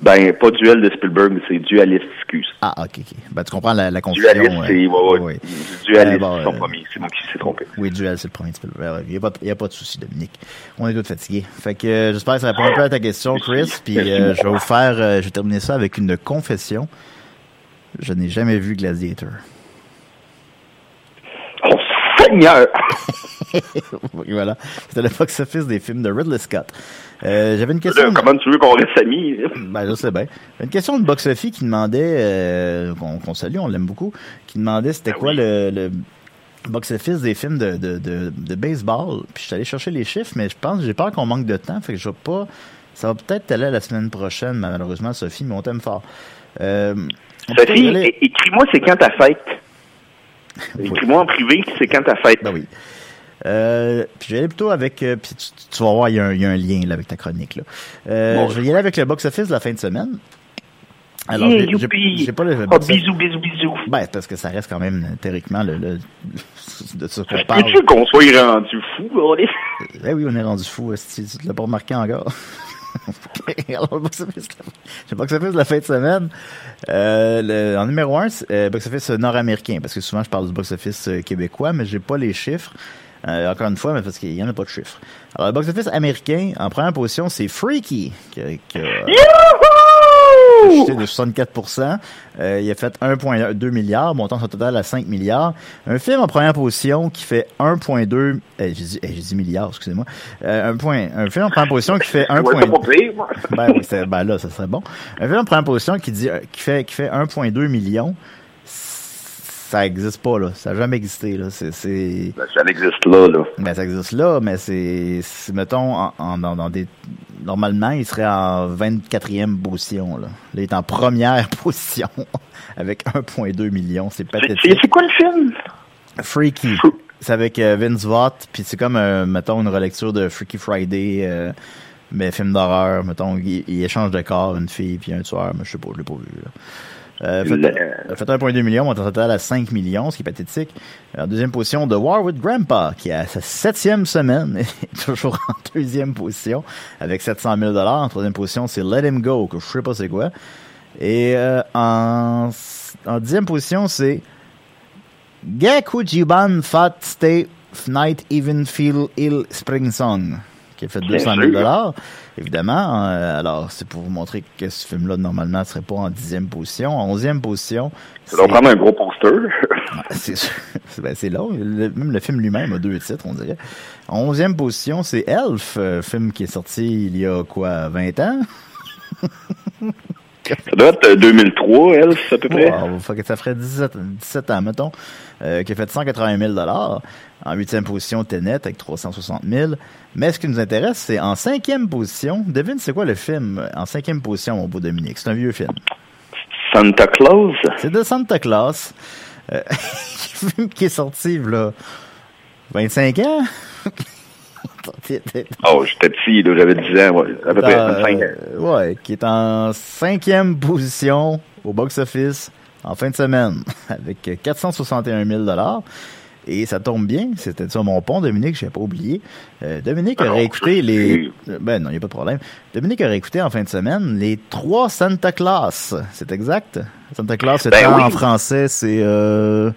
Ben, pas Duel de Spielberg, mais c'est Dualist, excuse. Ah, ok, ok. Ben, tu comprends la, la confusion. Dualist, euh, c'est... Ouais, ouais. ouais. Dualist, Euh, son euh, premier. C'est moi qui s'est trompé. Oui, Duel, c'est le premier petit peu. Il n'y a, pas- y a pas de souci, Dominique. On est tous fatigués. Fait que euh, j'espère que ça répond un peu à ta question, Chris. Puis euh, je vais vous faire, je vais terminer ça avec une confession. Je n'ai jamais vu Gladiator. Oh, Seigneur! <laughs> <laughs> Voilà. C'était le box-office des films de Ridley Scott. Euh, J'avais une question. Là, comment tu veux qu'on reste amis? Ben, je sais bien. Une question de box-office qui demandait, euh, qu'on salue, on l'aime beaucoup, qui demandait c'était quoi le, le box-office des films de, de, de, de baseball. Puis je suis allé chercher les chiffres, mais je pense, j'ai peur qu'on manque de temps, fait que je vais pas. Ça va peut-être aller la semaine prochaine, malheureusement, Sophie, mais on t'aime fort. Euh, on Sophie, aller- écris-moi c'est quand ta fête? <laughs> Écris-moi en privé, c'est quand ta fête? Ben oui. Euh, puis je vais aller plutôt avec. euh, puis tu, tu- tu vas voir, il y, a un- il y a un lien là, avec ta chronique. Là. Euh, Bon. je vais y aller avec le box-office de la fin de semaine. Yeah, j'ai- pas le Oh, bisous, bisous, bisous. Ben, parce que ça reste quand même théoriquement le, le- <laughs> de ça qu'on parle. Peux-tu qu'on soit rendu fou, Oli? <laughs> Eh oui, on est rendu fou. Si tu l'as pas remarqué encore? <laughs> Alors, le box-office de la fin de semaine. Euh, le- en numéro un, c'est euh, box-office nord-américain, parce que souvent je parle du box-office euh, québécois, mais j'ai pas les chiffres. Euh, encore une fois, mais parce qu'il y en a pas de chiffres. Alors, le box-office américain, en première position, c'est Freaky, qui, a- qui a chuté de 64%. Euh, il a fait 1,2 milliard, montant son total à 5 milliards. Un film en première position qui fait 1,2... eh, j'ai dit, eh, dit milliard, excusez-moi. Euh, un, point, un film en première position qui fait 1,2... <laughs> Ouais. Ben oui, ben là, ça serait bon. Un film en première position qui dit qui fait qui fait 1.2 million, ça existe pas là, ça a jamais existé là. C'est c'est Ben, ça existe là, là. ben ça existe là, mais c'est c'est, mettons en, en- dans, des normalement il serait en 24e position là. Là il est en première <laughs> position <laughs> avec 1.2 million, c'est C'est pathétique. c'est quoi le film? Freaky. C'est avec euh, Vince Vaught, puis c'est comme, euh, mettons, une relecture de Freaky Friday, euh, mais film d'horreur. Mettons, il, il échange de corps, une fille puis un tueur, mais je sais pas, je l'ai pas vu. Là. Euh, fait, Le- fait 1,2 million, montant total à 5 millions, ce qui est pathétique. En deuxième position, The War with Grandpa, qui est à sa septième semaine, <laughs> est toujours en deuxième position, avec 700 000 En troisième position, c'est Let Him Go, que je sais pas c'est quoi. Et euh, en, en dixième position, c'est Gaku Jiban Fat Stay Night Even Feel Ill Spring Song, qui a fait Bien 200 000 sûr. Évidemment, euh, alors c'est pour vous montrer que ce film-là, normalement, ne serait pas en dixième position. En onzième position, Ça doit prendre un gros poster. <laughs> c'est. C'est- ben, c'est long. Le- même le film lui-même a deux titres, on dirait. En onzième position, c'est Elf, euh, film qui est sorti il y a quoi, 20 ans? <laughs> Ça doit être euh, 2003, elle, à peu près. Wow, fait que ça ferait 17, 17 ans, mettons, euh, qui a fait 180 000 En huitième position, Tenet avec 360 000 Mais ce qui nous intéresse, c'est en cinquième position. Devine, c'est quoi le film en cinquième position, mon beau Dominique? C'est un vieux film. Santa Claus? C'est de Santa Claus. Euh, film <laughs> qui est sorti, là, 25 ans? <laughs> Oh, j'étais petit, j'avais 10 ans, ouais, à peu près Euh, 25 ans. ouais, qui est en cinquième position au box-office en fin de semaine <laughs> avec 461 000 et ça tombe bien, c'était sur mon pont, Dominique, je n'ai pas oublié. Euh, Dominique aurait écouté les... euh, Ben non, il n'y a pas de problème. Dominique aurait écouté en fin de semaine les trois Santa Claus. C'est exact? Santa Claus, c'est Ben oui. en français, c'est... Euh...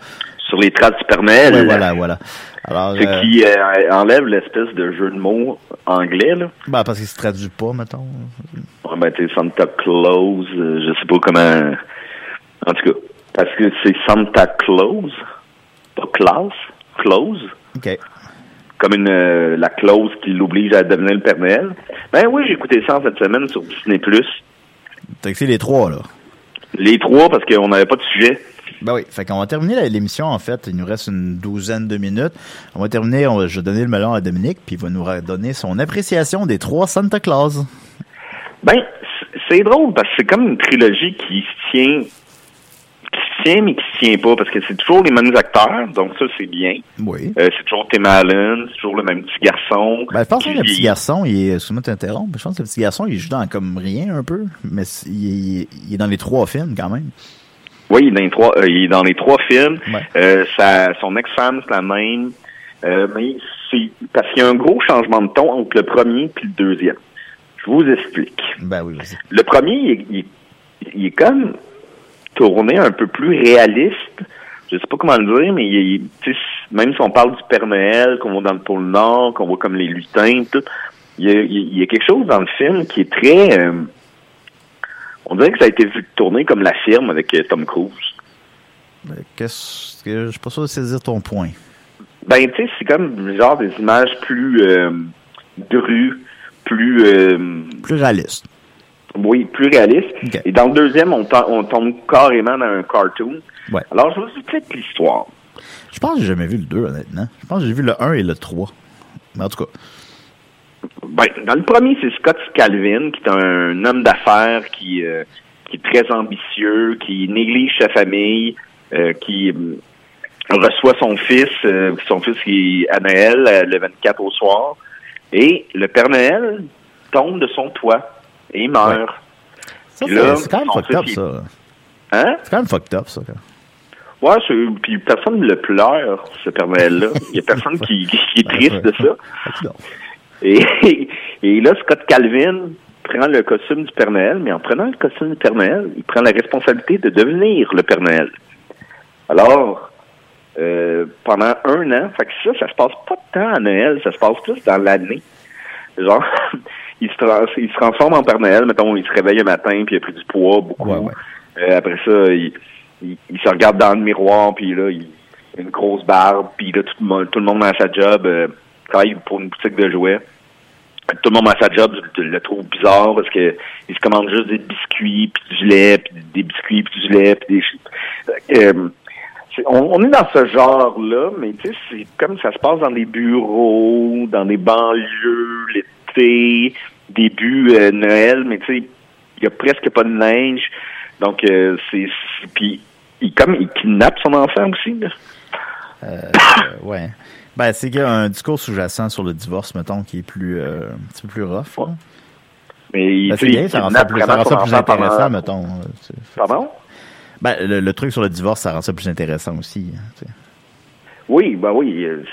Sur les traces du Père Noël. Ouais, voilà, voilà. Alors, C'est euh, qui euh, enlève l'espèce de jeu de mots anglais, là. ben, parce qu'il se traduit pas, mettons. Ouais, ben, tu sais, Santa Claus, euh, je sais pas comment. En tout cas, parce que c'est Santa Claus, pas Claus, Claus, OK. comme une euh, la clause qui l'oblige à devenir le Père Noël. Ben oui, j'ai écouté ça en cette semaine sur Disney+. T'as écouté les trois, là. Les trois, parce qu'on n'avait pas de sujet. Ben oui, fait qu'on va terminer l'émission en fait. Il nous reste une douzaine de minutes. On va terminer, on va, je vais donner le melon à Dominique, puis il va nous donner son appréciation des trois Santa Claus. Ben, c'est drôle, parce que c'est comme une trilogie qui se tient qui se tient, mais qui se tient pas, parce que c'est toujours les mêmes acteurs, donc ça, c'est bien. Oui. Euh, c'est toujours Tim Allen, c'est toujours le même petit garçon. Ben, je pense que le petit garçon, il est, excuse-moi t'interrompre, je pense que le petit garçon, il joue dans comme rien un peu, mais c'est- il est, il est dans les trois films quand même. Oui, il est dans les trois, euh, il est dans les trois films. Euh, sa, son ex-femme, c'est la même. Euh, mais c'est parce qu'il y a un gros changement de ton entre le premier et le deuxième. Je vous explique. Ben oui. Le premier, il, est- il est- il est comme tourné un peu plus réaliste. Je sais pas comment le dire, mais il, même si on parle du Père Noël, qu'on va dans le pôle Nord, qu'on voit comme les lutins, tout, il y, a, il y a quelque chose dans le film qui est très... on dirait que ça a été vu tourné comme la firme avec euh, Tom Cruise. Ben, Qu'est-ce que, je suis pas sûr de saisir ton point. Ben, tu sais, c'est comme genre des images plus euh, drues, plus... euh, Plus réaliste. Oui, plus réaliste. Et dans le deuxième, on, on tombe carrément dans un cartoon. Ouais. Alors, je vous explique l'histoire. Je pense que j'ai jamais vu le 2, honnêtement. Je pense que j'ai vu le 1 et le 3. Mais en tout cas. Ben, dans le premier, c'est Scott Calvin, qui est un homme d'affaires qui, euh, qui est très ambitieux, qui néglige sa famille, euh, qui, reçoit son fils, euh, son fils qui est à Noël, euh, le 24 au soir, et le Père Noël tombe de son toit et il meurt. Ça, c'est quand même fucked up, ça. Hein? C'est quand même fucked up, ça. Ouais, puis personne ne le pleure, ce Père Noël-là. Il y a personne qui, qui est triste de ça. <laughs> Et, <laughs> et là, Scott Calvin prend le costume du Père Noël, mais en prenant le costume du Père Noël, il prend la responsabilité de devenir le Père Noël. Alors, euh, pendant un an, fait que ça, ça se passe pas de temps à Noël, ça se passe plus dans l'année. Genre, <laughs> il se, trans- il se transforme en Père Noël, mettons, il se réveille un matin, puis il a pris du poids, beaucoup. Euh, après ça, il, il, il se regarde dans le miroir, puis là, il a une grosse barbe, puis là, tout le monde, tout le monde dans sa job euh, travaille pour une boutique de jouets. Tout le monde dans sa job le, trouve bizarre parce que il se commande juste des biscuits, puis du lait, puis des biscuits, puis du lait, puis des... Euh, on, est dans ce genre-là, mais tu sais, c'est comme ça se passe dans des bureaux, dans des banlieues, l'été, début euh, Noël, mais tu sais, il y a presque pas de neige. Donc, euh, c'est... Puis, comme, il kidnappe son enfant aussi, là. <coughs> Ouais. Ben, c'est qu'il y a un discours sous-jacent sur le divorce, mettons, qui est plus, euh, un petit peu plus rough. Mais il, Ben, c'est bien, ça rend ça plus, ça vraiment rend ça son plus enfant intéressant, pendant- mettons. euh, Pardon? Ben, le, le truc sur le divorce, ça rend ça plus intéressant aussi. hein. Oui, ben oui. euh,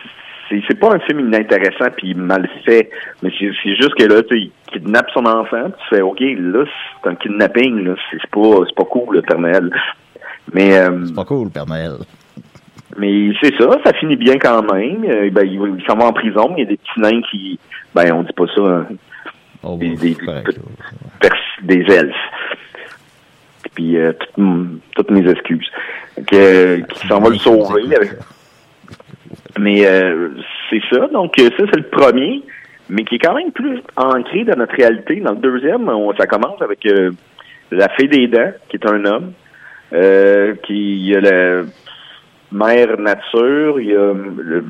C'est, c'est pas un film inintéressant puis mal fait, mais c'est, c'est juste que là, tu sais, il kidnappe son enfant, tu fais, OK, là, c'est un kidnapping, là, c'est, c'est pas, c'est pas cool, le Père Noël. Mais, euh, C'est pas cool, Père Noël. Mais c'est ça, ça finit bien quand même. Euh, ben, il, il s'en va en prison, mais il y a des petits nains qui, ben, on dit pas ça, hein, Oh, des, des, pers- des elfes. Puis, euh, toutes, mes excuses. Que, qui s'en va le sauver. avec- Mais euh, c'est ça. Donc, euh, ça, c'est le premier, mais qui est quand même plus ancré dans notre réalité. Dans le deuxième, on, ça commence avec euh, la fée des dents, qui est un homme. Euh, qui a la mère nature, il y a le,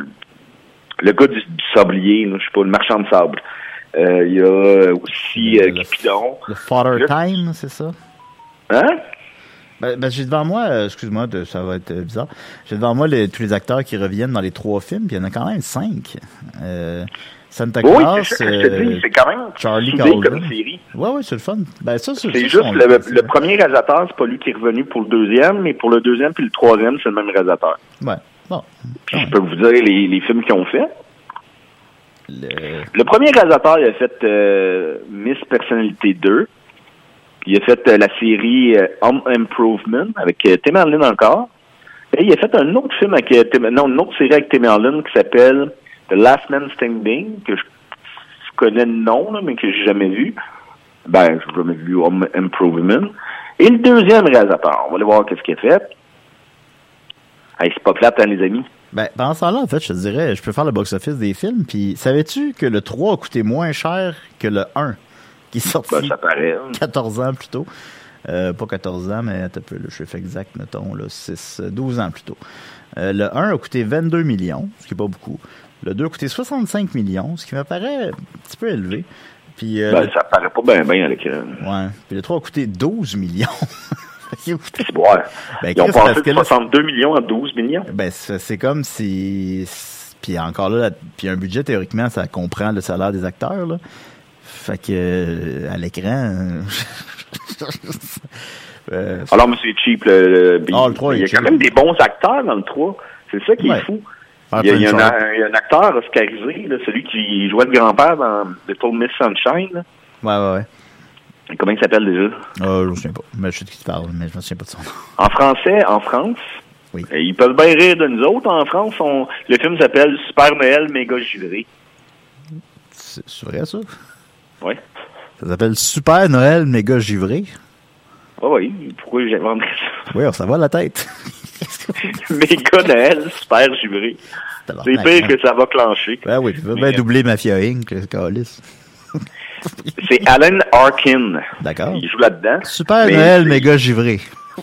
le gars du, du sablier, je sais pas, le marchand de sable. Euh, il y a aussi euh, Cupidon. Le Father Le- Time, c'est ça? Hein? Ben, ben, j'ai devant moi, euh, excuse-moi, ça va être euh, bizarre. J'ai devant moi les- tous les acteurs qui reviennent dans les trois films, puis il y en a quand même cinq. Santa Oui, Claus, c'est ça que je te dis, euh, c'est quand même Charlie comme série. Ouais, ouais, c'est le fun. Ben, ça, c'est juste le, le premier réalisateur, c'est pas lui qui est revenu pour le deuxième, mais pour le deuxième puis le troisième, c'est le même réalisateur. Ouais. Bon. Puis je peux vous dire les, les films qu'ils ont fait. Le premier réalisateur, il a fait euh, Miss Personnalité 2. Il a fait euh, la série euh, Home Improvement avec Tim Allen encore. Et il a fait un autre film avec Tim- non, une autre série avec Tim Allen qui s'appelle The Last Man Standing, que je, connais le nom, là, mais que j'ai jamais vu. Ben, j'ai jamais vu Home Improvement. Et le deuxième réalisateur, on va aller voir qu'est-ce qu'il a fait. Hey, c'est pas plate, hein, les amis? Ben, pendant ce temps-là, en fait, je te dirais, je peux faire le box-office des films, puis savais-tu que le 3 a coûté moins cher que le 1, qui est sorti Ben, ça paraît. hein. 14 ans plus tôt? Euh, pas 14 ans, mais un peu, le chiffre exact, mettons, là, 6, euh, 12 ans plus tôt. Euh, le 1 a coûté 22 millions, ce qui est pas beaucoup. Le 2 a coûté 65 millions, ce qui me paraît un petit peu élevé. Puis, euh, Ben, ça paraît pas bien, bien à l'écran. Ouais. Puis le 3 a coûté 12 millions. <laughs> Ouais. Ben, Ils ont passé de là, 62 millions à 12 millions. Ben, c'est comme si. Puis encore là, puis un budget, théoriquement, ça comprend le salaire des acteurs, là. Fait que, euh, à l'écran. <laughs> euh, Alors, c'est cheap, le, le. Ah, le Il y a quand même des bons acteurs dans le 3. C'est ça qui Ouais. est fou. Ah, Il y, a, il y a un, Prince il y a un acteur oscarisé, là, celui qui jouait le grand-père dans Little Miss Sunshine. là. Ouais, ouais, ouais. Comment il s'appelle déjà? Euh, je me souviens pas. Mais je sais de qui tu parles, mais je me souviens pas de son nom. En français, en France, Oui. ils peuvent bien rire de nous autres. En France, on- le film s'appelle Super Noël méga givré. C'est vrai, ça? Oui. Ça s'appelle Super Noël méga givré? Ah oui, pourquoi j'inventerais ça? Oui, ça va la tête. <laughs> <laughs> méga Noël, super givré. C'est pire que ça va clencher. Ben oui, tu vas Mais, bien euh, doubler Mafia Inc.. <laughs> C'est Alan Arkin. D'accord. Il joue là-dedans. Super Mais Noël méga givré. <laughs>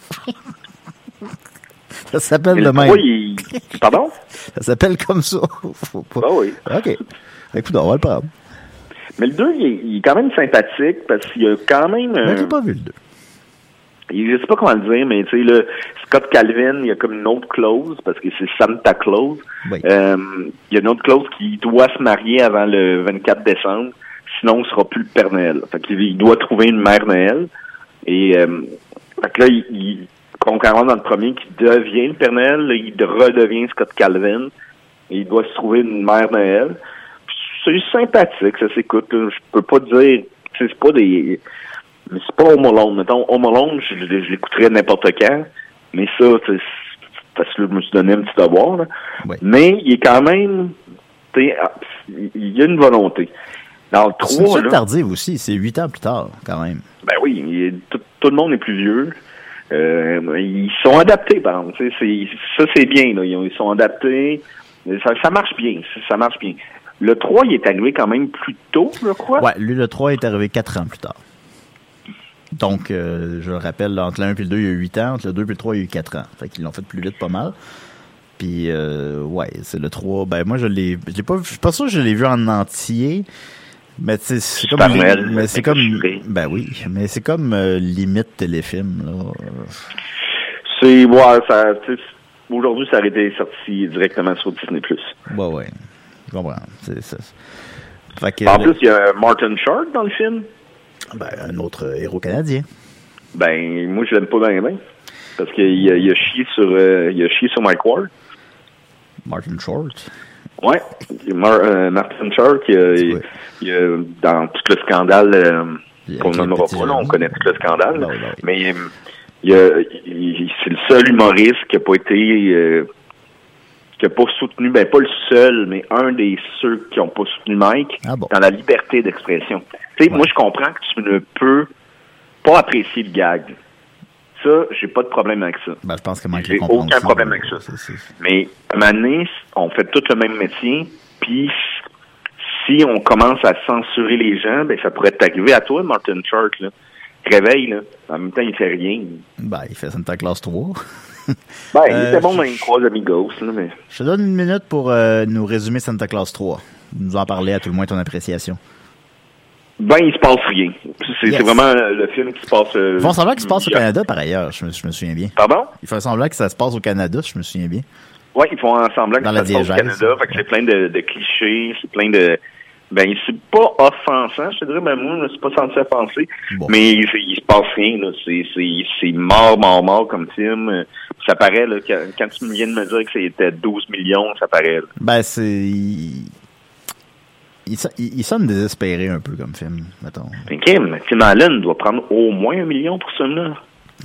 ça s'appelle le même. il- Pardon? Ça s'appelle comme ça. Faut pas- Ah oui. OK. Écoute, on va le prendre. Mais le 2, il, est- il est quand même sympathique parce qu'il y a quand même. Mais un- j'ai pas vu le 2. Je sais pas comment le dire, mais tu sais, là, Scott Calvin, il y a comme une autre clause, parce que c'est Santa Claus. Euh, il y a une autre clause qui doit se marier avant le 24 décembre, sinon il sera plus le Père Noël. Fait qu'il il doit trouver une mère Noël. Et euh, fait que là, il, il- concurremment dans le premier, qui devient le Père Noël, là, il redevient Scott Calvin. Et il doit se trouver une mère Noël. C'est sympathique, ça s'écoute. Je peux pas dire, c'est pas des, mais c'est pas Home Alone. Mettons, Home Alone, je, l'écouterais n'importe quand. Mais ça, c'est parce que là, je me suis donné un petit devoir. là. Mais il est quand même, ah, il y a une volonté. Dans le C'est une 3, suite là, tardive aussi, c'est huit ans plus tard, quand même. ben oui, il tout, tout le monde est plus vieux. Euh, ils sont adaptés, par exemple. c'est- Ça, c'est bien. Là. Ils, ont- ils sont adaptés. Ça, ça marche bien. Ça marche bien. Le 3, il est arrivé quand même plus tôt, je crois. Lui, le 3 est arrivé 4 ans plus tard. Donc, euh, je le rappelle, entre le 1 et le 2, il y a eu 8 ans. Entre le 2 et le 3, il y a eu 4 ans. Fait qu'ils l'ont fait plus vite pas mal. Puis, euh, ouais, c'est le 3. Ben, moi, je l'ai, je l'ai pas vu, je suis pas sûr que je l'ai vu en entier. Mais tu sais, c'est comme, Noël, mais c'est comme, ben oui, mais c'est comme euh, limite téléfilm, là. C'est, ouais, ça, aujourd'hui, ça aurait été sorti directement sur Disney+. Ouais, ouais. Je comprends. C'est, que, En plus, il y a Martin Short dans le film. Ben, un autre héros canadien. Ben, moi, je l'aime pas bien, bien. Parce qu'il a, il a chié sur, euh, il a chié sur Mike Ward. Martin Short. Ouais. Mar- euh, Martin Short, il a, il- il a- dans tout le scandale, euh, qu'on nommera pas, là, on connaît tout le scandale. Mais euh, il a- il- c'est le seul humoriste qui a pas été, euh, qui a pas soutenu, ben pas le seul, mais un des ceux qui ont pas soutenu Mike Ah dans la liberté d'expression. Tu sais, moi je comprends que tu ne peux pas apprécier le gag. Ça, j'ai pas de problème avec ça. Ben, je pense que Mike J'ai aucun problème avec ça. Mais à un moment donné, on fait tout le même métier, puis si on commence à censurer les gens, ben ça pourrait t'arriver à toi, Martin Short, là. Réveille, là. En même temps, il fait rien. Ben, il fait Santa Claus 3. Ben, il Euh, était bon dans les trois amigos, là, mais... Je te donne une minute pour euh, nous résumer Santa Claus 3. Nous en parler à tout le moins ton appréciation. Ben, il se passe rien. C'est Yes. vraiment euh, le film qui se passe... euh, Ils font semblant qu'il se passe au Canada, par ailleurs, je me, je me souviens bien. Pardon? Ils font semblant que ça se passe au Canada, je me souviens bien. Ouais, ils font semblant que Dans ça se passe au. Canada, fait que c'est plein de, de clichés, c'est plein de... Ben, c'est pas offensant, je te dirais, ben moi, je suis pas censé offenser, mais il, il se passe rien, là. C'est, mort, mort, mort comme film. Ça paraît, là, quand, quand tu viens de me dire que c'était 12 millions, ça paraît, là. Ben, c'est. Il, il, il- sonne désespéré un peu comme film, mettons. Mais Kim, Tim Allen doit prendre au moins un million pour ce film-là.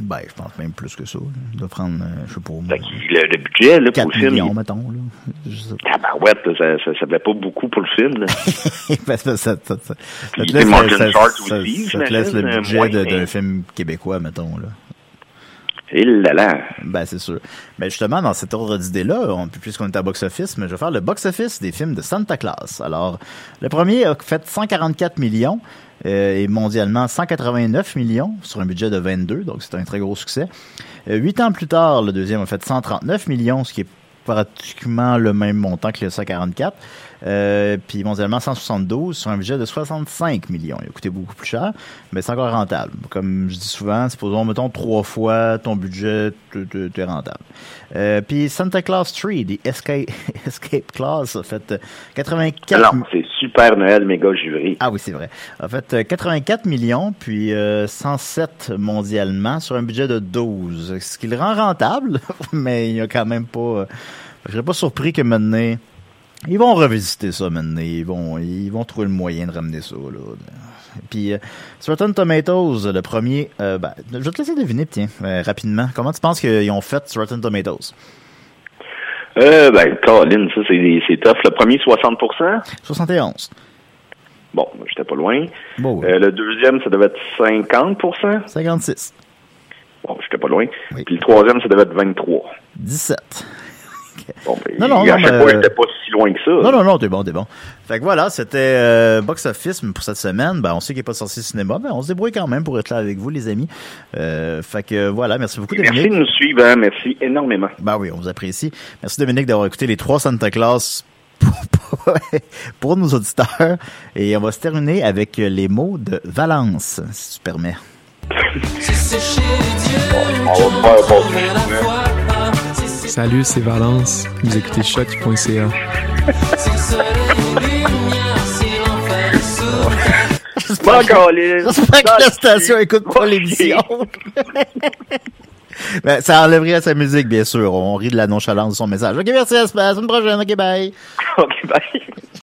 Ben, je pense même plus que ça. là. Il doit prendre, euh, je sais pas, moi, Le, le budget, là, pour 4 le film, millions, il- mettons. Là. Tabarouette, là, ça, ça, ça fait pas beaucoup pour le film, là. <laughs> Ben, ça, ça, ça, ça- te laisse, ça- ça- ça te laisse le j'imagine, budget d'un film québécois, mettons. Là. Et là là. Ben, c'est sûr. Ben, justement, dans cet ordre d'idée-là, on- puisqu'on est à box-office, mais je vais faire le box-office des films de Santa Claus. Alors, le premier a fait 144 millions euh, et mondialement 189 millions sur un budget de 22, donc c'est un très gros succès. Euh, Huit ans plus tard, le deuxième a fait 139 millions, ce qui est pratiquement le même montant que le 144. Euh, puis mondialement 172 sur un budget de 65 millions. Il a coûté beaucoup plus cher, mais c'est encore rentable. Comme je dis souvent, supposons, mettons, trois fois ton budget, tu es rentable. Euh, puis Santa Claus 3, The <laughs> Escape, Escape Clause, a fait euh, 84 Alors, c'est Super Noël méga juré. ah oui, c'est vrai. En fait, euh, 84 millions, puis euh, 107 mondialement sur un budget de 12. Ce qui le rend rentable, <laughs> mais il y a quand même pas... euh, je serais pas surpris que maintenant... Ils vont revisiter ça maintenant. Ils vont, ils vont trouver le moyen de ramener ça. Là. Puis, euh, Rotten Tomatoes, le premier... euh, ben, je vais te laisser deviner, tiens, euh, rapidement. Comment tu penses qu'ils ont fait Rotten Tomatoes? Euh, ben, Colin, ça, c'est, tough. Le premier, 60% 71. Bon, j'étais pas loin. Bon, oui. Euh, le deuxième, ça devait être 50% 56. Bon, j'étais pas loin. Puis le troisième, ça devait être 23. 17. <laughs> Bon, ben, Non, non, non, mais- fois, j'étais pas si loin que ça. Non, non, non, t'es bon, t'es bon. Fait que voilà, c'était euh, Box Office mais pour cette semaine. Ben, on sait qu'il n'est pas sorti au cinéma, mais on se débrouille quand même pour être là avec vous, les amis. Euh, fait que voilà, merci beaucoup, Merci Dominique. de nous suivre, hein. merci énormément. Ben oui, on vous apprécie. Merci, Dominique, d'avoir écouté les trois Santa Claus pour, pour- <laughs> pour nos auditeurs. Et on va se terminer avec les mots de Valence, si tu permets. Si <laughs> c'est chez Dieu On va Salut, c'est Valence. Vous écoutez choc.ca. J'espère que, les- j'espère que la station écoute pas l'émission. <laughs> Ben, ça enlèverait sa musique, bien sûr. On rit de la nonchalance de son message. Ok, merci, à la semaine prochaine. Ok, bye. <laughs> Ok, bye.